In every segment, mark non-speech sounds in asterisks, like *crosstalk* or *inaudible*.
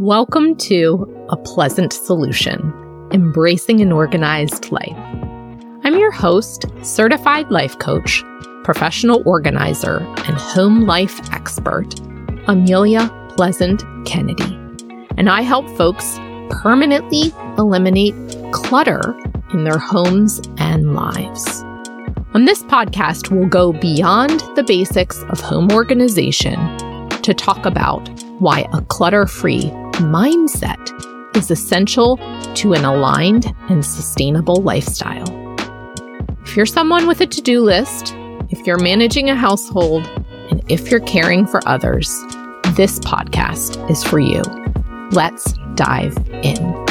Welcome to A Pleasant Solution Embracing an Organized Life. I'm your host, certified life coach, professional organizer, and home life expert, Amelia Pleasant Kennedy. And I help folks permanently eliminate clutter in their homes and lives. On this podcast, we'll go beyond the basics of home organization to talk about why a clutter free mindset is essential to an aligned and sustainable lifestyle. If you're someone with a to do list, if you're managing a household, and if you're caring for others, this podcast is for you. Let's dive in.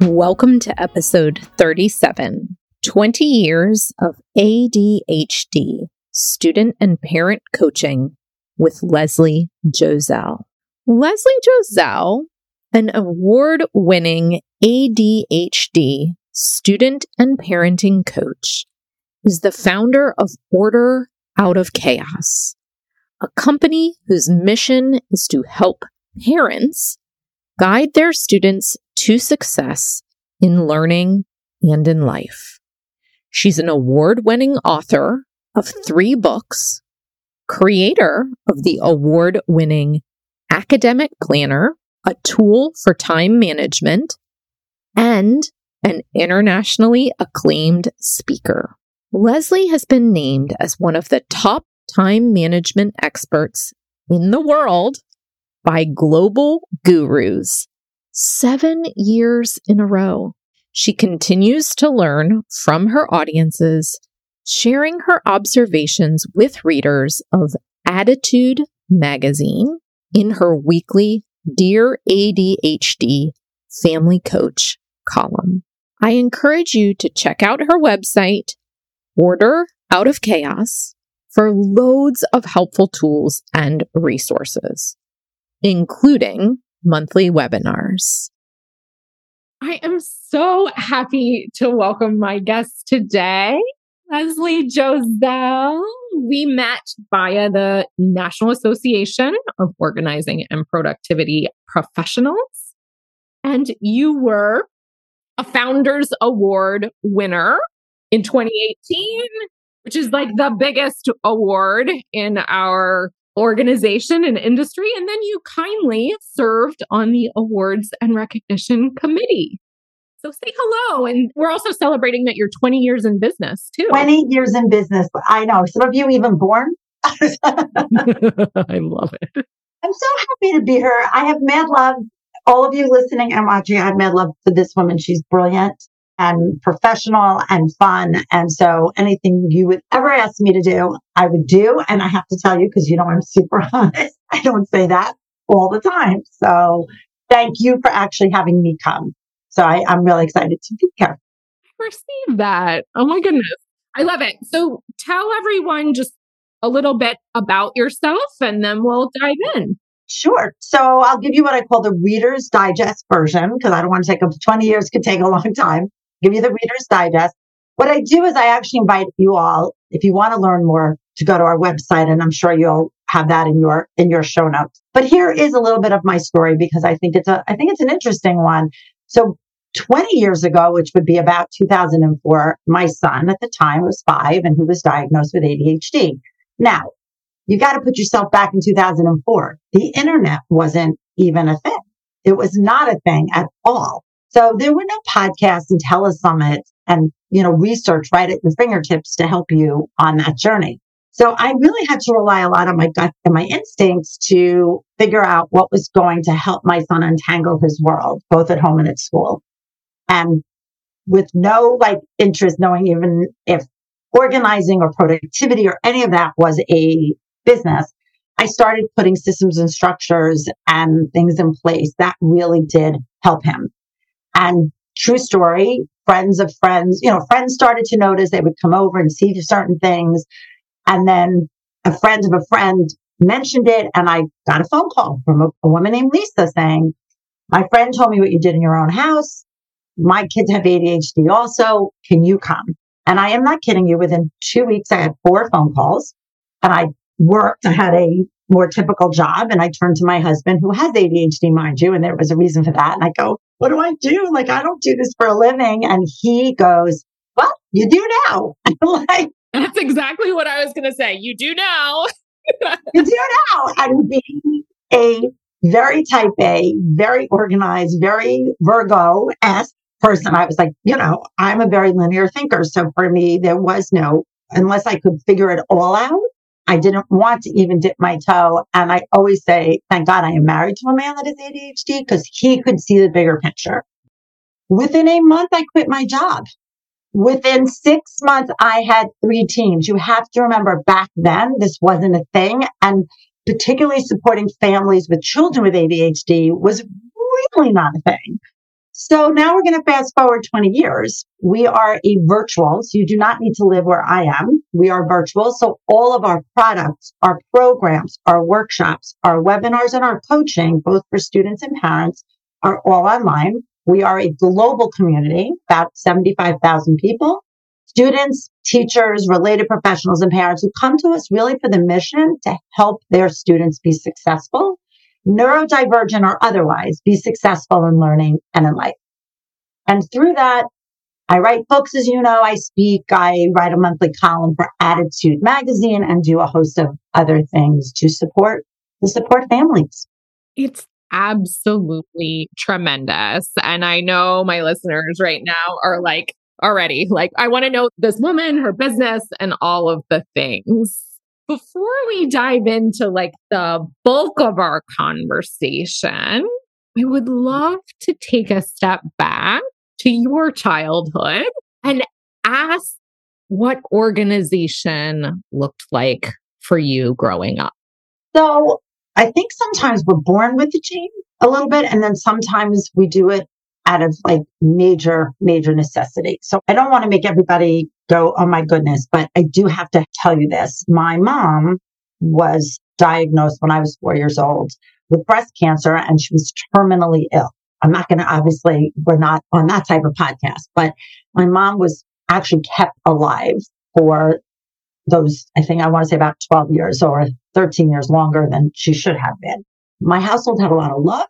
Welcome to episode 37 20 years of ADHD student and parent coaching with Leslie Josel. Leslie Josel, an award winning ADHD student and parenting coach, is the founder of Order Out of Chaos, a company whose mission is to help parents guide their students to success in learning and in life. She's an award winning author of three books, creator of the award winning Academic Planner, a tool for time management, and an internationally acclaimed speaker. Leslie has been named as one of the top time management experts in the world by global gurus seven years in a row. She continues to learn from her audiences sharing her observations with readers of ADDitude magazine in her weekly Dear ADHD Family Coach column. I encourage you to check out her website, Order Out of Chaos, for loads of helpful tools and resources, including monthly webinars. I am so happy to welcome my guest today. Leslie Josel. We met via the National Association of Organizing and Productivity Professionals. And you were a Founders Award winner in 2018, which is like the biggest award in our organization and industry. And then you kindly served on the awards and recognition committee. So say hello. And we're also celebrating that you're 20 years in business too. 20 years in business. I know. Some of you even born. *laughs* I love it. I'm so happy to be here. I have mad love. All of you listening and watching, I have mad love for this woman. She's brilliant and professional and fun. And so anything you would ever ask me to do, I would do. And I have to tell you, because you know, I'm super *laughs* honest. I don't say that all the time. So thank you for actually having me come. So I, I'm really excited to be here. I received that. Oh my goodness. I love it. So tell everyone just a little bit about yourself and then we'll dive in. Sure. So I'll give you what I call the Reader's Digest version because I don't want to take up 20 years, could take a long time. Give you the Reader's Digest. What I do is I actually invite you all, if you want to learn more, to go to our website and I'm sure you'll have that in your in your show notes. But here is a little bit of my story because I think it's a I think it's an interesting one. So 20 years ago, which would be about 2004, my son at the time was five and he was diagnosed with ADHD. Now, you got to put yourself back in 2004. The internet wasn't even a thing. It was not a thing at all. So there were no podcasts and telesummits and, you know, research right at your fingertips to help you on that journey. So I really had to rely a lot on my gut and my instincts to figure out what was going to help my son untangle his world, both at home and at school. And with no like interest, knowing even if organizing or productivity or any of that was a business, I started putting systems and structures and things in place that really did help him. And true story, friends of friends, you know, friends started to notice they would come over and see certain things. And then a friend of a friend mentioned it and I got a phone call from a, a woman named Lisa saying, my friend told me what you did in your own house. My kids have ADHD also. Can you come? And I am not kidding you. Within two weeks, I had four phone calls and I worked. I had a more typical job and I turned to my husband who has ADHD, mind you. And there was a reason for that. And I go, what do I do? Like, I don't do this for a living. And he goes, well, you do now. *laughs* like, that's exactly what I was going to say. You do now. *laughs* you do now. And being a very type A, very organized, very Virgo esque person, I was like, you know, I'm a very linear thinker. So for me, there was no, unless I could figure it all out, I didn't want to even dip my toe. And I always say, thank God I am married to a man that has ADHD because he could see the bigger picture. Within a month, I quit my job. Within six months, I had three teams. You have to remember back then, this wasn't a thing. And particularly supporting families with children with ADHD was really not a thing. So now we're going to fast forward 20 years. We are a virtual, so you do not need to live where I am. We are virtual. So all of our products, our programs, our workshops, our webinars, and our coaching, both for students and parents, are all online. We are a global community, about 75,000 people, students, teachers, related professionals, and parents who come to us really for the mission to help their students be successful neurodivergent or otherwise, be successful in learning and in life. And through that, I write books, as you know, I speak, I write a monthly column for ADDitude magazine and do a host of other things to support to support families. It's absolutely tremendous. And I know my listeners right now are like already like, I want to know this woman, her business, and all of the things. Before we dive into like the bulk of our conversation, I would love to take a step back to your childhood and ask what organization looked like for you growing up. So I think sometimes we're born with the gene a little bit, and then sometimes we do it out of like major, major necessity. So I don't want to make everybody go, oh my goodness, but I do have to tell you this. My mom was diagnosed when I was four years old with breast cancer and she was terminally ill. I'm not going to obviously, we're not on that type of podcast, but my mom was actually kept alive for those, I think I want to say about 12 years or 13 years longer than she should have been. My household had a lot of love,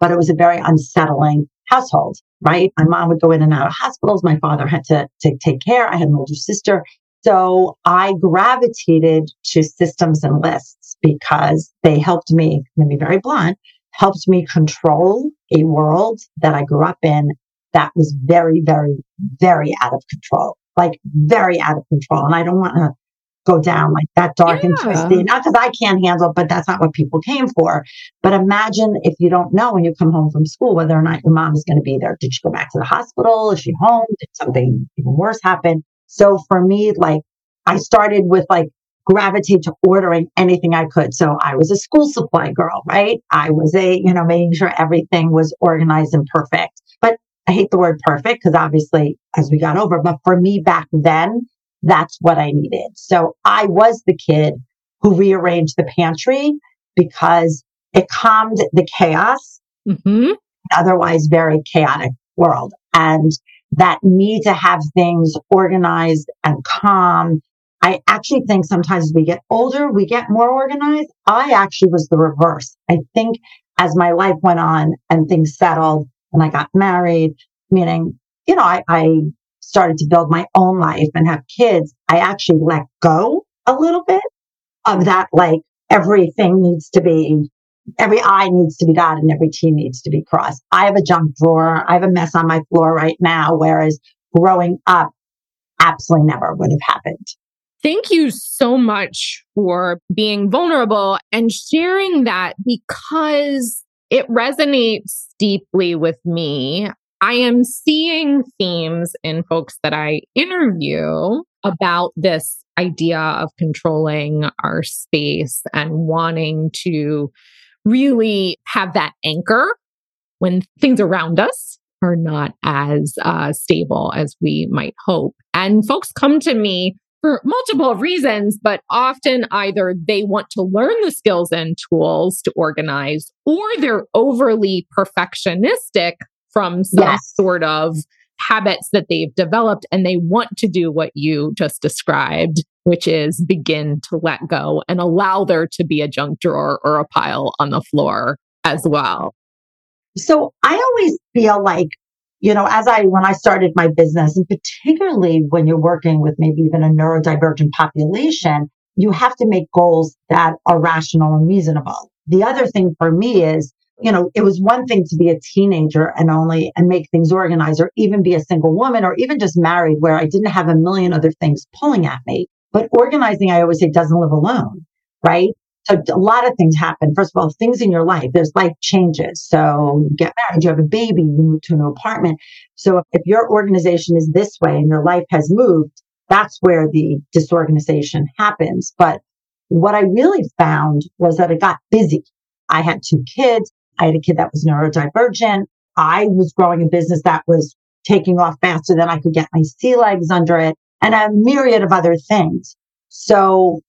but it was a very unsettling household, right? My mom would go in and out of hospitals. My father had to, to take care. I had an older sister. So I gravitated to systems and lists because they helped me, let me be very blunt, helped me control a world that I grew up in that was very, very, very out of control, like very out of control. And I don't want to go down like that dark yeah. and twisty. Not because I can't handle it, but that's not what people came for. But imagine if you don't know when you come home from school whether or not your mom is going to be there. Did she go back to the hospital? Is she home? Did something even worse happen? So for me, like I started with like gravitate to ordering anything I could. So I was a school supply girl, right? I was a, you know, making sure everything was organized and perfect. But I hate the word perfect because obviously as we got over, but for me back then, that's what I needed. So I was the kid who rearranged the pantry because it calmed the chaos, mm-hmm. otherwise very chaotic world. And that need to have things organized and calm. I actually think sometimes as we get older, we get more organized. I actually was the reverse. I think as my life went on and things settled and I got married, meaning, you know, I, I started to build my own life and have kids, I actually let go a little bit of that, like everything needs to be, every I needs to be dotted and every T needs to be crossed. I have a junk drawer. I have a mess on my floor right now. Whereas growing up, absolutely never would have happened. Thank you so much for being vulnerable and sharing that because it resonates deeply with me. I am seeing themes in folks that I interview about this idea of controlling our space and wanting to really have that anchor when things around us are not as uh, stable as we might hope. And folks come to me for multiple reasons, but often either they want to learn the skills and tools to organize or they're overly perfectionistic from some yes. sort of habits that they've developed and they want to do what you just described, which is begin to let go and allow there to be a junk drawer or a pile on the floor as well. So I always feel like, you know, as I, when I started my business, and particularly when you're working with maybe even a neurodivergent population, you have to make goals that are rational and reasonable. The other thing for me is you know, it was one thing to be a teenager and only and make things organized or even be a single woman or even just married where I didn't have a million other things pulling at me. But organizing, I always say doesn't live alone, right? So a lot of things happen. First of all, things in your life, there's life changes. So you get married, you have a baby, you move to an apartment. So if, your organization is this way and your life has moved, that's where the disorganization happens. But what I really found was that it got busy. I had two kids. I had a kid that was neurodivergent. I was growing a business that was taking off faster than I could get my sea legs under it and a myriad of other things. So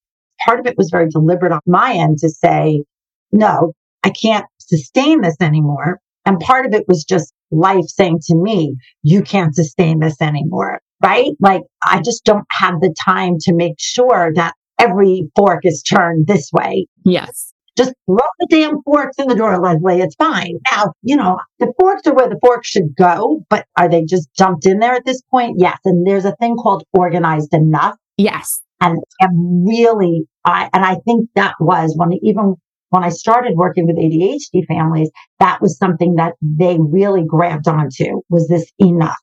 part of it was very deliberate on my end to say, no, I can't sustain this anymore. And part of it was just life saying to me, you can't sustain this anymore. Right? Like I just don't have the time to make sure that every fork is turned this way. Yes. Just throw the damn forks in the drawer, Leslie. It's fine. Now, you know, the forks are where the forks should go, but are they just dumped in there at this point? Yes. And there's a thing called organized enough. Yes. And, and really, I, and I think that was when even when I started working with ADHD families, that was something that they really grabbed onto was this enough.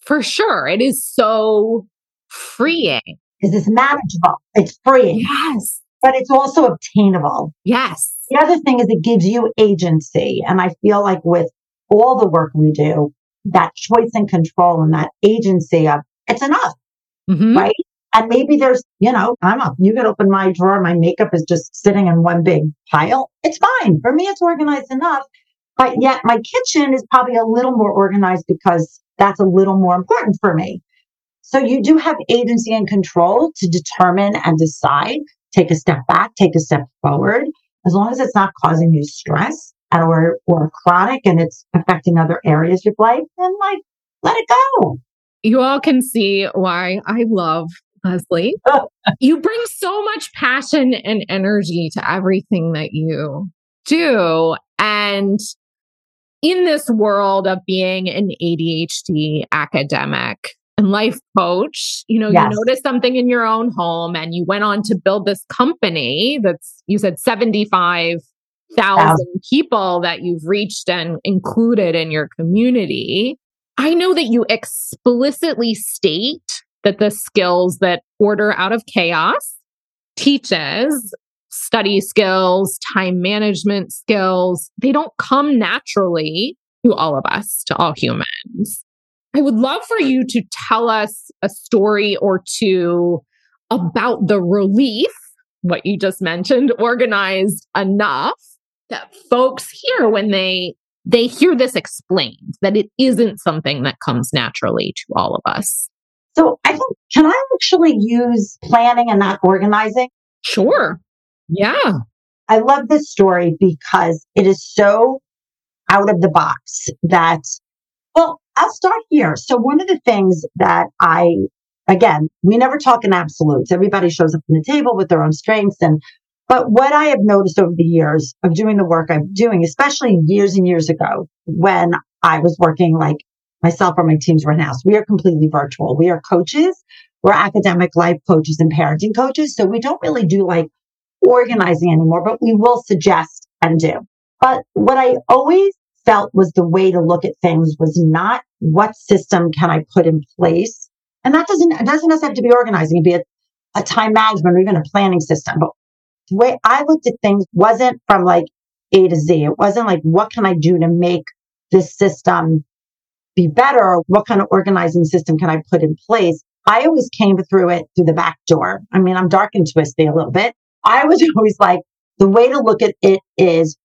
For sure. It is so freeing. Is this manageable? It's freeing. Yes but it's also obtainable. Yes. The other thing is it gives you agency. And I feel like with all the work we do, that choice and control and that agency of it's enough. Mm-hmm. Right. And maybe there's, you know, I'm up. You can open my drawer. My makeup is just sitting in one big pile. It's fine. For me, it's organized enough. But yet my kitchen is probably a little more organized because that's a little more important for me. So you do have agency and control to determine and decide take a step back, take a step forward. As long as it's not causing you stress or, or chronic and it's affecting other areas of life, then like let it go. You all can see why I love Leslie. *laughs* you bring so much passion and energy to everything that you do. And in this world of being an ADHD academic, and life coach, you know, yes. you noticed something in your own home and you went on to build this company that's, you said 75,000 people that you've reached and included in your community. I know that you explicitly state that the skills that Order Out of Chaos teaches study skills, time management skills, they don't come naturally to all of us, to all humans. I would love for you to tell us a story or two about the relief, what you just mentioned, organized enough that folks hear when they they hear this explained that it isn't something that comes naturally to all of us. So I think can I actually use planning and not organizing? Sure. Yeah. I love this story because it is so out of the box that I'll start here. So one of the things that I, again, we never talk in absolutes. Everybody shows up on the table with their own strengths. And, but what I have noticed over the years of doing the work I'm doing, especially years and years ago when I was working like myself or my teams now, so we are completely virtual. We are coaches. We're academic life coaches and parenting coaches. So we don't really do like organizing anymore, but we will suggest and do. But what I always felt was the way to look at things was not what system can I put in place? And that doesn't, it doesn't necessarily have to be organizing, be a, a time management or even a planning system. But the way I looked at things wasn't from like A to Z. It wasn't like, what can I do to make this system be better? What kind of organizing system can I put in place? I always came through it through the back door. I mean, I'm dark and twisty a little bit. I was *laughs* always like, the way to look at it is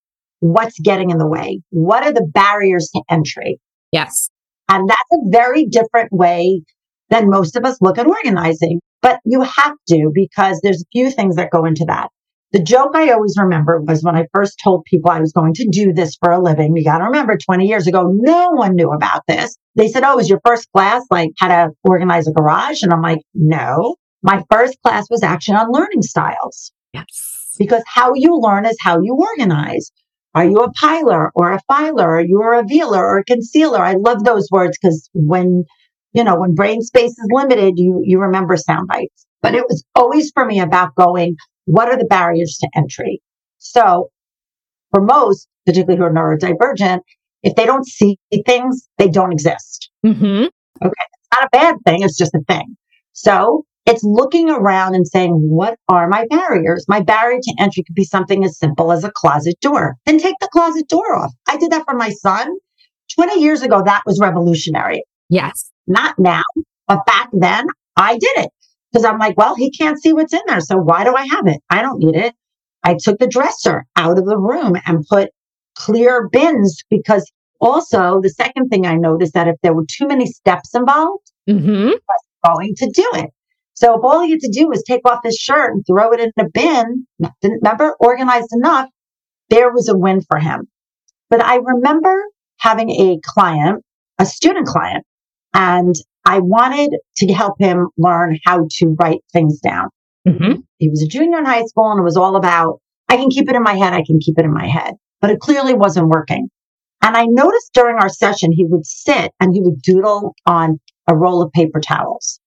what's getting in the way? What are the barriers to entry? Yes. And that's a very different way than most of us look at organizing. But you have to because there's a few things that go into that. The joke I always remember was when I first told people I was going to do this for a living. You got to remember 20 years ago, no one knew about this. They said, Oh, is your first class like how to organize a garage? And I'm like, no, my first class was actually on learning styles. Yes. Because how you learn is how you organize. Are you a piler or a filer? Are you a revealer or a concealer? I love those words because when, you know, when brain space is limited, you, you remember sound bites. But it was always for me about going, what are the barriers to entry? So for most, particularly who are neurodivergent, if they don't see things, they don't exist. Mm-hmm. Okay. It's not a bad thing. It's just a thing. So it's looking around and saying, what are my barriers? My barrier to entry could be something as simple as a closet door. Then take the closet door off. I did that for my son 20 years ago. That was revolutionary. Yes. Not now, but back then I did it because I'm like, well, he can't see what's in there. So why do I have it? I don't need it. I took the dresser out of the room and put clear bins because also the second thing I noticed that if there were too many steps involved, Mm-hmm. I was going to do it. So if all he had to do was take off his shirt and throw it in a bin, didn't remember organized enough, there was a win for him. But I remember having a client, a student client, and I wanted to help him learn how to write things down. Mm-hmm. He was a junior in high school and it was all about, I can keep it in my head. I can keep it in my head, but it clearly wasn't working. And I noticed during our session, he would sit and he would doodle on a roll of paper towels.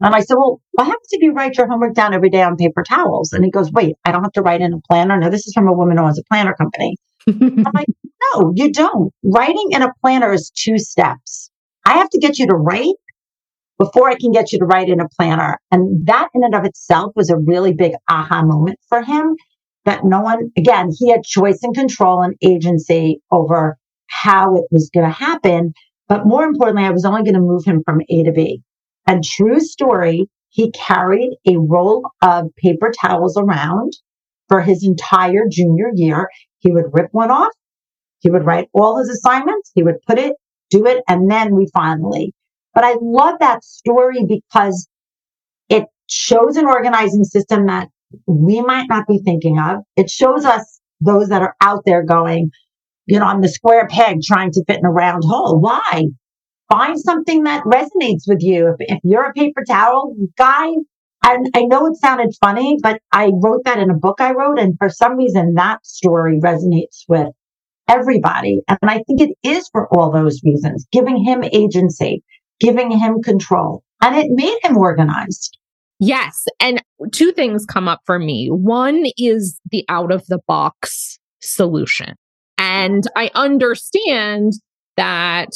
And I said, well, what happens if you write your homework down every day on paper towels? And he goes, wait, I don't have to write in a planner. No, this is from a woman who owns a planner company. I'm like, *laughs* no, you don't. Writing in a planner is two steps. I have to get you to write before I can get you to write in a planner. And that in and of itself was a really big aha moment for him that no one, again, he had choice and control and agency over how it was going to happen. But more importantly, I was only going to move him from A to B. And true story, he carried a roll of paper towels around for his entire junior year. He would rip one off. He would write all his assignments. He would put it, do it, and then we finally. But I love that story because it shows an organizing system that we might not be thinking of. It shows us those that are out there going, you know, I'm the square peg trying to fit in a round hole. Why? Find something that resonates with you. If, if you're a paper towel guy, I, I know it sounded funny, but I wrote that in a book I wrote. And for some reason, that story resonates with everybody. And I think it is for all those reasons, giving him agency, giving him control, and it made him organized. Yes. And two things come up for me. One is the out of the box solution. And I understand that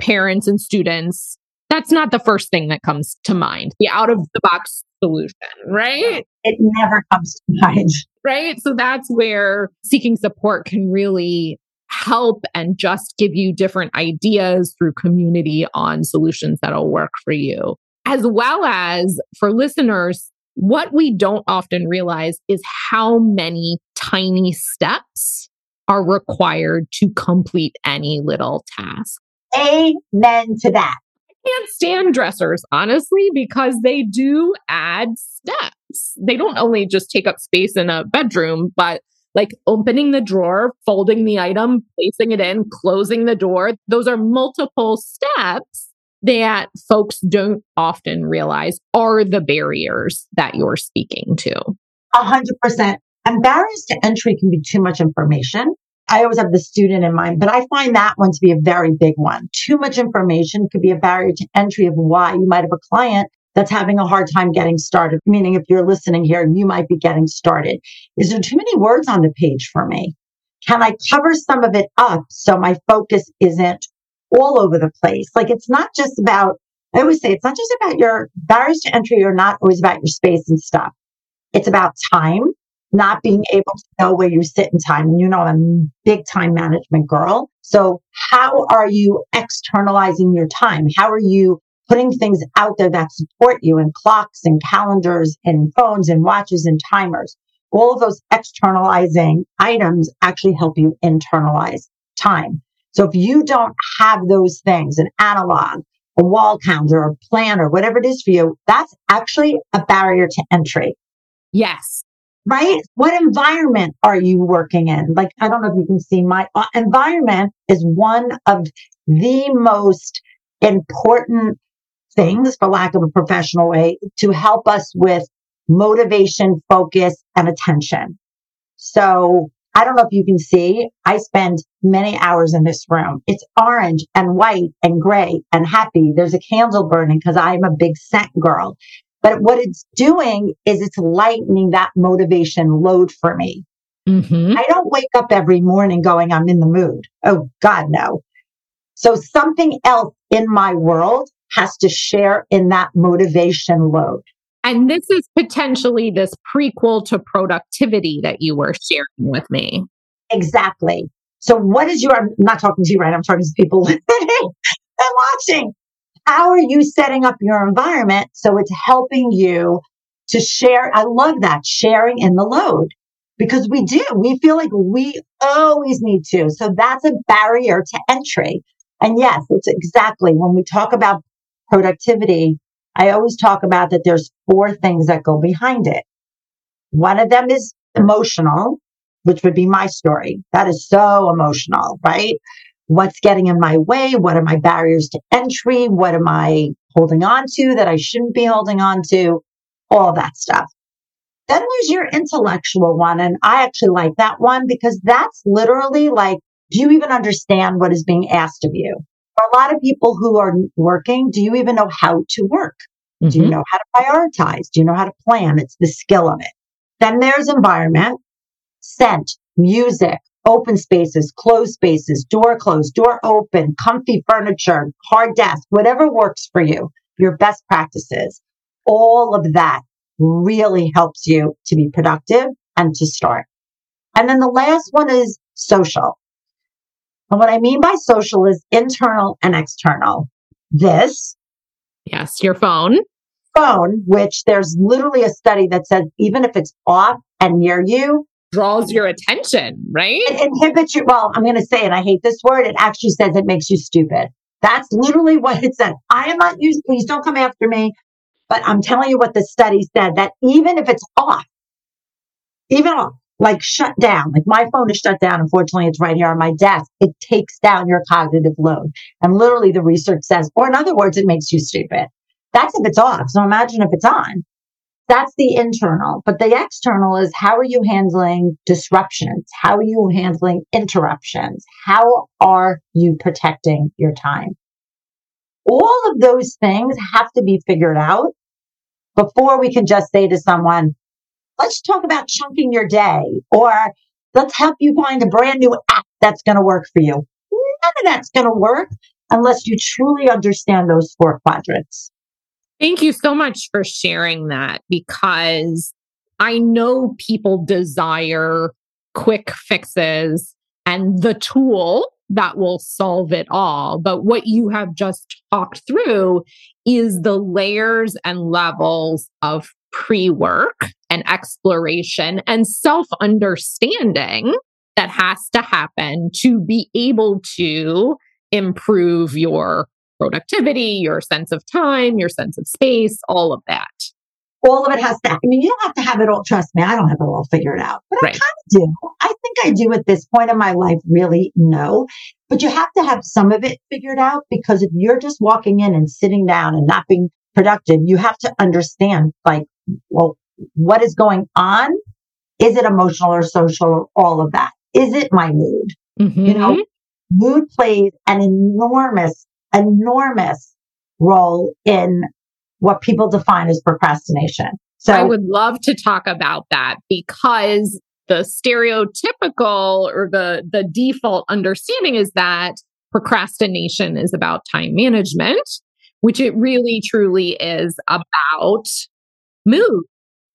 parents and students, that's not the first thing that comes to mind, the out of the box solution, right? It never comes to mind. Right. So that's where seeking support can really help and just give you different ideas through community on solutions that'll work for you. As well as for listeners, what we don't often realize is how many tiny steps are required to complete any little task. Amen to that. I can't stand dressers, honestly, because they do add steps. They don't only just take up space in a bedroom, but like opening the drawer, folding the item, placing it in, closing the door. Those are multiple steps that folks don't often realize are the barriers that you're speaking to. A hundred percent. And barriers to entry can be too much information. I always have the student in mind, but I find that one to be a very big one. Too much information could be a barrier to entry of why you might have a client that's having a hard time getting started. Meaning, if you're listening here, you might be getting started. Is there too many words on the page for me? Can I cover some of it up so my focus isn't all over the place? Like it's not just about, I always say it's not just about your barriers to entry are not always about your space and stuff. It's about time, not being able to know where you sit in time. And you know, I'm a big time management girl. So how are you externalizing your time? How are you putting things out there that support you in clocks and calendars and phones and watches and timers? All of those externalizing items actually help you internalize time. So if you don't have those things, an analog, a wall calendar, a planner, whatever it is for you, that's actually a barrier to entry. Yes. Right? What environment are you working in? Like, I don't know if you can see my uh, environment is one of the most important things, for lack of a professional way, to help us with motivation, focus, and attention. So I don't know if you can see, I spend many hours in this room. It's orange and white and gray and happy. There's a candle burning because I'm a big scent girl. But what it's doing is it's lightening that motivation load for me. Mm-hmm. I don't wake up every morning going, I'm in the mood. Oh God, no. So something else in my world has to share in that motivation load. And this is potentially this prequel to productivity that you were sharing with me. Exactly. So what is your, I'm not talking to you, right? I'm talking to people *laughs* listening and watching. How are you setting up your environment so it's helping you to share? I love that sharing in the load because we do. We feel like we always need to. So that's a barrier to entry. And yes, it's exactly when we talk about productivity, I always talk about that there's four things that go behind it. One of them is emotional, which would be my story. That is so emotional, right? What's getting in my way? What are my barriers to entry? What am I holding on to that I shouldn't be holding on to? All that stuff. Then there's your intellectual one. And I actually like that one because that's literally like, do you even understand what is being asked of you? For a lot of people who are working, do you even know how to work? Mm-hmm. Do you mm-hmm. know how to prioritize? Do you know how to plan? It's the skill of it. Then there's environment, scent, music, open spaces, closed spaces, door closed, door open, comfy furniture, hard desk, whatever works for you, your best practices. All of that really helps you to be productive and to start. And then the last one is social. And what I mean by social is internal and external. This. Yes, your phone. Phone, which there's literally a study that says even if it's off and near you, draws your attention, right? It inhibits you. Well, I'm going to say it. I hate this word. It actually says it makes you stupid. That's literally what it said. I am not used, please don't come after me. But I'm telling you what the study said that even if it's off, even off, like shut down, like my phone is shut down. Unfortunately, it's right here on my desk. It takes down your cognitive load. And literally the research says, or in other words, it makes you stupid. That's if it's off. So imagine if it's on. That's the internal. But the external is how are you handling disruptions? How are you handling interruptions? How are you protecting your time? All of those things have to be figured out before we can just say to someone, let's talk about chunking your day or let's help you find a brand new app that's going to work for you. None of that's going to work unless you truly understand those four quadrants. Thank you so much for sharing that because I know people desire quick fixes and the tool that will solve it all. But what you have just talked through is the layers and levels of pre work and exploration and self understanding that has to happen to be able to improve your productivity, your sense of time, your sense of space, all of that. All of it has to, I mean, you don't have to have it all. Trust me, I don't have it all figured out, but right. I kind of do. I think I do at this point in my life, really no. But you have to have some of it figured out because if you're just walking in and sitting down and not being productive, you have to understand, like, well, what is going on? Is it emotional or social? All of that. Is it my mood? Mm-hmm. You know, mood plays an enormous enormous role in what people define as procrastination. So I would love to talk about that because the stereotypical or the the default understanding is that procrastination is about time management, which it really truly is about mood.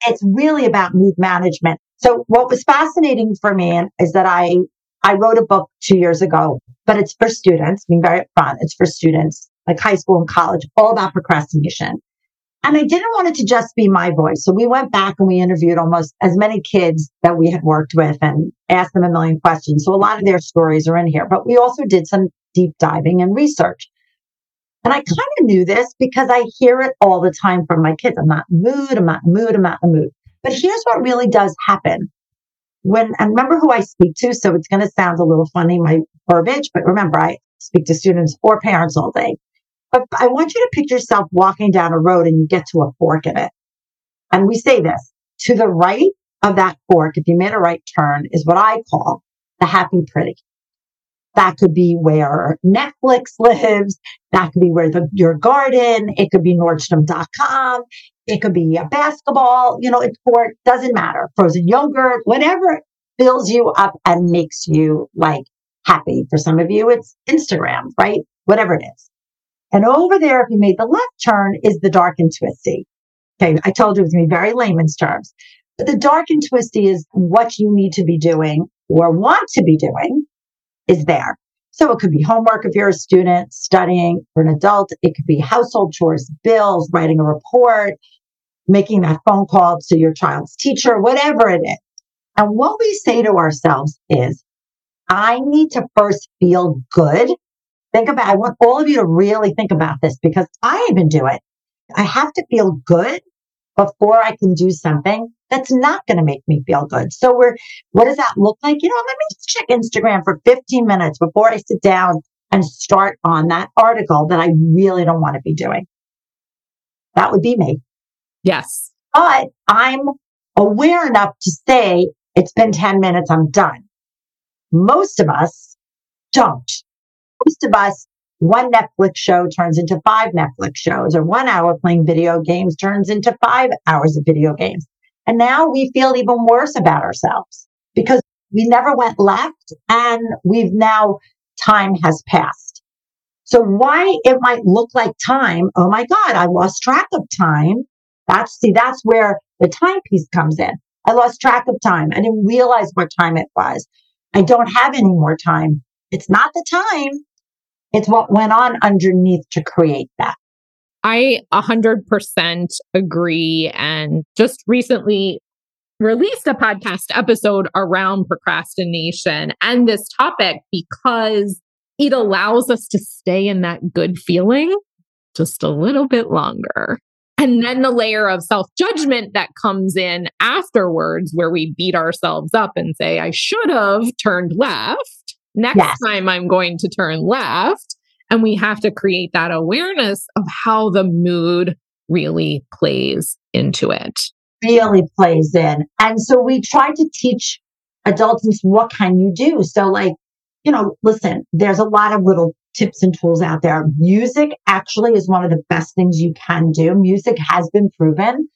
It's really about mood management. So what was fascinating for me is that I I wrote a book two years ago, but it's for students, being very upfront. It's for students like high school and college, all about procrastination. And I didn't want it to just be my voice. So we went back and we interviewed almost as many kids that we had worked with and asked them a million questions. So a lot of their stories are in here, but we also did some deep diving and research. And I kind of knew this because I hear it all the time from my kids. I'm not mood. I'm not mood. I'm not in mood. But here's what really does happen. When, and remember who I speak to. So it's going to sound a little funny, my verbiage, but remember, I speak to students or parents all day. But I want you to picture yourself walking down a road and you get to a fork in it. And we say this to the right of that fork, if you made a right turn, is what I call the happy pretty. That could be where Netflix lives. That could be where the, your garden. It could be Nordstrom.com. It could be a basketball, you know, it's for, doesn't matter. Frozen yogurt, whatever fills you up and makes you like happy. For some of you, it's Instagram, right? Whatever it is. And over there, if you made the left turn is the dark and twisty. Okay. I told you it was going to be very layman's terms, but the dark and twisty is what you need to be doing or want to be doing is there. So it could be homework if you're a student studying for an adult. It could be household chores, bills, writing a report, making that phone call to your child's teacher, whatever it is. And what we say to ourselves is, I need to first feel good. Think about, I want all of you to really think about this because I even do it. I have to feel good before I can do something that's not going to make me feel good. So we're, what does that look like? You know, let me check Instagram for 15 minutes before I sit down and start on that article that I really don't want to be doing. That would be me. Yes. But I'm aware enough to say it's been 10 minutes. I'm done. Most of us don't. Most of us, one Netflix show turns into five Netflix shows or one hour playing video games turns into five hours of video games. And now we feel even worse about ourselves because we never went left and we've now time has passed. So why it might look like time. Oh my God, I lost track of time. That's see, that's where the timepiece comes in. I lost track of time. I didn't realize what time it was. I don't have any more time. It's not the time. It's what went on underneath to create that. I 100% agree. And just recently released a podcast episode around procrastination and this topic because it allows us to stay in that good feeling just a little bit longer. And then the layer of self judgment that comes in afterwards, where we beat ourselves up and say, I should have turned left. Next yes. time I'm going to turn left. And we have to create that awareness of how the mood really plays into it. Really plays in. And so we try to teach adults what can you do? So like, you know, listen, there's a lot of little tips and tools out there. Music actually is one of the best things you can do. Music has been proven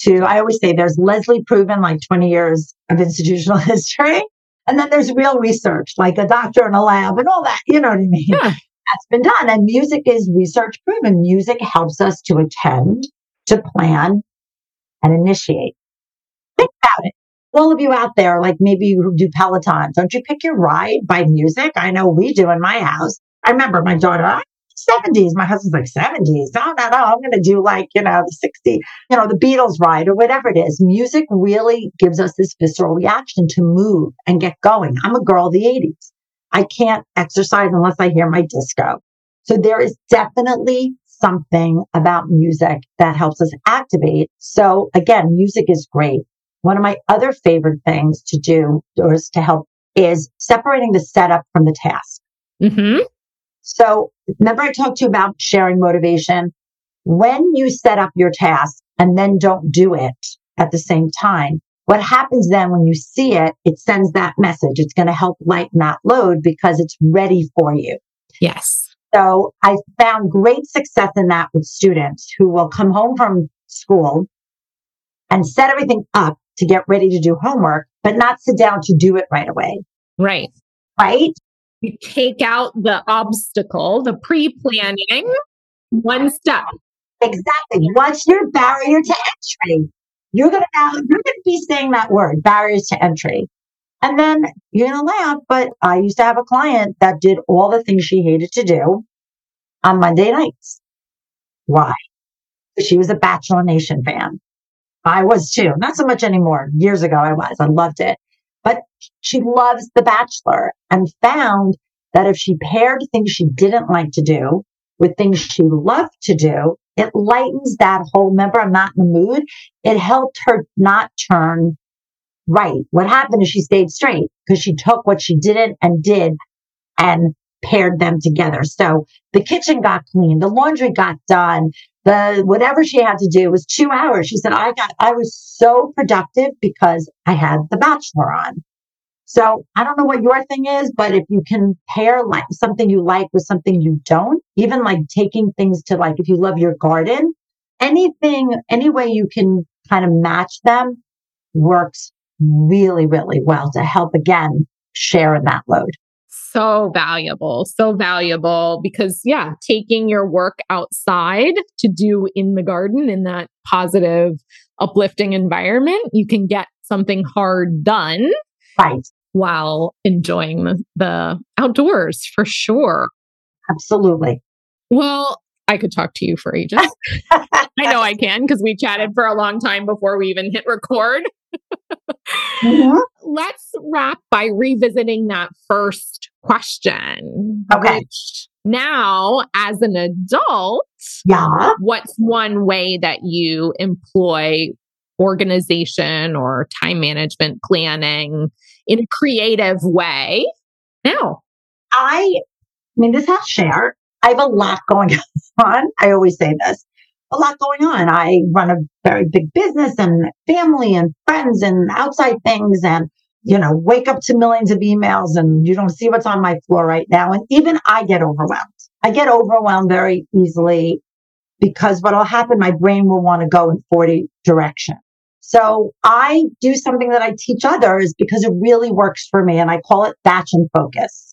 to, I always say there's Leslie proven like 20 years of institutional *laughs* history. And then there's real research, like a doctor in a lab and all that. You know what I mean? Yeah. That's been done. And music is research proven. Music helps us to attend, to plan, and initiate. Think about it. All of you out there, like maybe you do Peloton, don't you pick your ride by music? I know we do in my house. I remember my daughter, 70s. My husband's like 70s. No, no, no. I'm going to do like, you know, the 60, you know, the Beatles ride or whatever it is. Music really gives us this visceral reaction to move and get going. I'm a girl of the 80s. I can't exercise unless I hear my disco. So there is definitely something about music that helps us activate. So again, music is great. One of my other favorite things to do or is to help is separating the setup from the task. Mm-hmm. So remember I talked to you about sharing motivation. When you set up your task and then don't do it at the same time, what happens then when you see it, it sends that message. It's going to help lighten that load because it's ready for you. Yes. So I found great success in that with students who will come home from school and set everything up to get ready to do homework, but not sit down to do it right away. Right. Right you take out the obstacle, the pre planning, one step. Exactly. What's your barrier to entry? You're gonna now you're gonna be saying that word, barriers to entry. And then you're gonna laugh, but I used to have a client that did all the things she hated to do on Monday nights. Why? She was a Bachelor Nation fan. I was too. Not so much anymore. Years ago I was. I loved it. But she loves The Bachelor and found that if she paired things she didn't like to do with things she loved to do, it lightens that whole, remember, I'm not in the mood. It helped her not turn right. What happened is she stayed straight because she took what she didn't and did and paired them together. So the kitchen got clean, the laundry got done, the whatever she had to do was two hours. She said, I got, I was so productive because I had the bachelor on. So I don't know what your thing is, but if you can pair like something you like with something you don't, even like taking things to like, if you love your garden, anything, any way you can kind of match them works really, really well to help again share in that load so valuable, so valuable because, yeah, taking your work outside to do in the garden in that positive, uplifting environment, you can get something hard done. Right. While enjoying the, the outdoors for sure. Absolutely. Well, I could talk to you for ages. *laughs* I know I can because we chatted for a long time before we even hit record. mm-hmm. *laughs* Let's wrap by revisiting that first question. Okay. now, as an adult, yeah, what's one way that you employ organization or time management planning in a creative way now? I, I mean, this has share. I have a lot going *laughs* on. I always say this a lot going on. I run a very big business and family and friends and outside things and, you know, wake up to millions of emails and you don't see what's on my floor right now. And even I get overwhelmed. I get overwhelmed very easily because what'll happen, my brain will want to go in 40 directions. So I do something that I teach others because it really works for me and I call it batch and focus.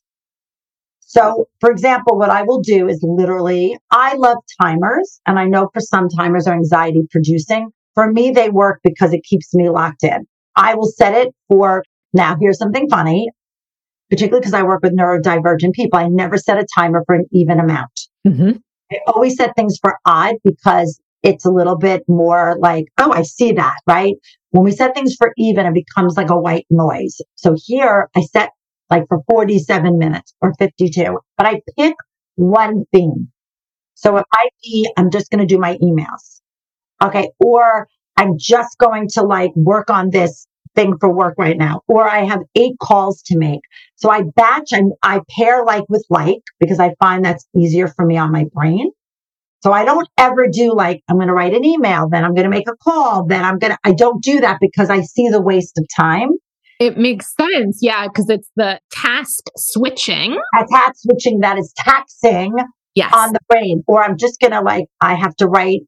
So, for example, what I will do is literally, I love timers and I know for some timers are anxiety producing. For me, they work because it keeps me locked in. I will set it for now. Here's something funny, particularly because I work with neurodivergent people. I never set a timer for an even amount. Mm-hmm. I always set things for odd because it's a little bit more like, oh, I see that, right? When we set things for even, it becomes like a white noise. So here I set like for 47 minutes or 52, but I pick one thing. So if I be, I'm just going to do my emails. Okay. Or I'm just going to like work on this thing for work right now, or I have eight calls to make. So I batch and I pair like with like because I find that's easier for me on my brain. So I don't ever do like, I'm going to write an email, then I'm going to make a call, then I'm going to, I don't do that because I see the waste of time. It makes sense. Yeah. Cause it's the task switching. A task switching that is taxing yes. on the brain. Or I'm just going to like, I have to write,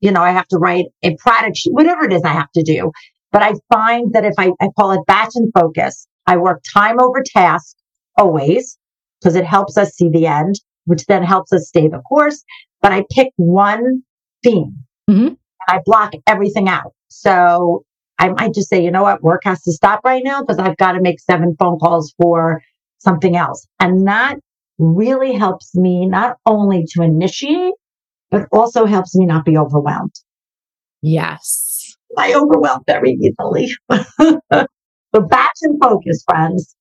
you know, I have to write a product sheet, whatever it is I have to do. But I find that if I, I call it batch and focus, I work time over task always because it helps us see the end, which then helps us stay the course. But I pick one theme mm-hmm. and I block everything out. So I might just say, you know what, work has to stop right now because I've got to make seven phone calls for something else. And that really helps me not only to initiate, but also helps me not be overwhelmed. Yes. I overwhelm very easily. *laughs* but batch and focus, friends.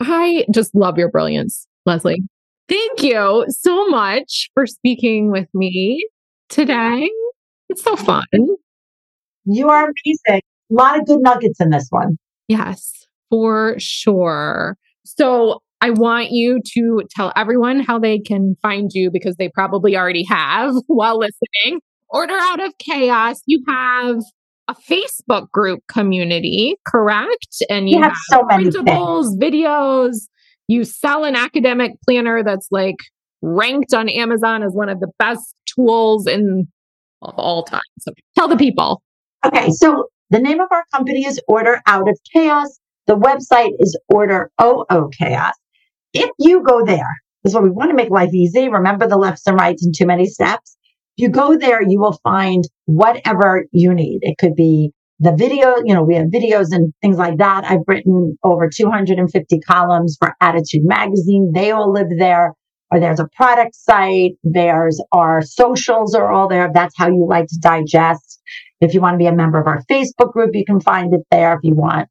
I just love your brilliance, Leslie. Thank you so much for speaking with me today. It's so fun. You are amazing. A lot of good nuggets in this one. Yes, for sure. So I want you to tell everyone how they can find you because they probably already have *laughs* while listening. Order Out of Chaos. You have a Facebook group community, correct? And you, you have, have, so many printables, videos. You sell an academic planner that's like ranked on Amazon as one of the best tools in of all time. So tell the people. Okay, so the name of our company is Order Out of Chaos. The website is Order OO Chaos. If you go there, this is what we want to make life easy. Remember the lefts and rights and too many steps. You go there, you will find whatever you need. It could be the video, you know, we have videos and things like that. I've written over 250 columns for ADDitude Magazine. They all live there. Or there's a product site. There's our socials are all there. That's how you like to digest. If you want to be a member of our Facebook group, you can find it there. If you want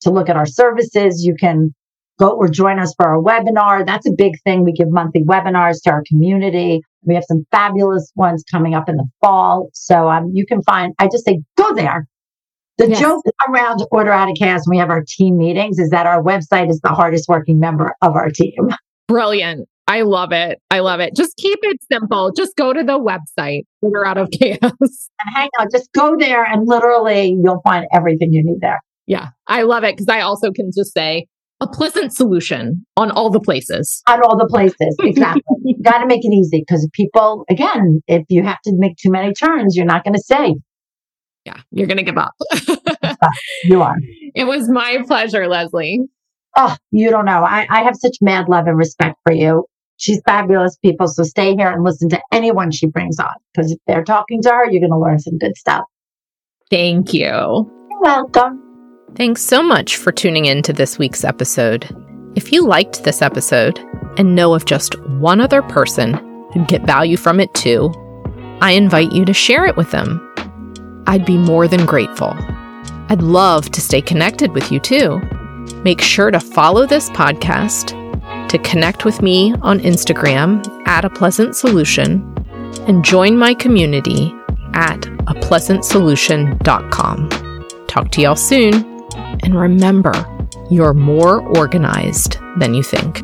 to look at our services, you can go or join us for our webinar. That's a big thing. We give monthly webinars to our community. We have some fabulous ones coming up in the fall. So um, you can find, I just say, go there. The yes. joke around Order Out of Chaos when we have our team meetings is that our website is the hardest working member of our team. Brilliant. I love it. I love it. Just keep it simple. Just go to the website, Order Out of Chaos. *laughs* And hang on, just go there and literally you'll find everything you need there. Yeah, I love it because I also can just say a pleasant solution on all the places. On all the places, *laughs* exactly. Got to make it easy because people, again, if you have to make too many turns, you're not going to save. Yeah, you're going to give up. *laughs* you are. It was my pleasure, Leslie. Oh, you don't know. I, I have such mad love and respect for you. She's fabulous people. So stay here and listen to anyone she brings on because if they're talking to her, you're going to learn some good stuff. Thank you. You're welcome. Thanks so much for tuning in to this week's episode. If you liked this episode and know of just one other person who'd get value from it too, I invite you to share it with them. I'd be more than grateful. I'd love to stay connected with you too. Make sure to follow this podcast, to connect with me on Instagram at a pleasant solution, and join my community at apleasantsolution.com. Talk to y'all soon. And remember, you're more organized than you think.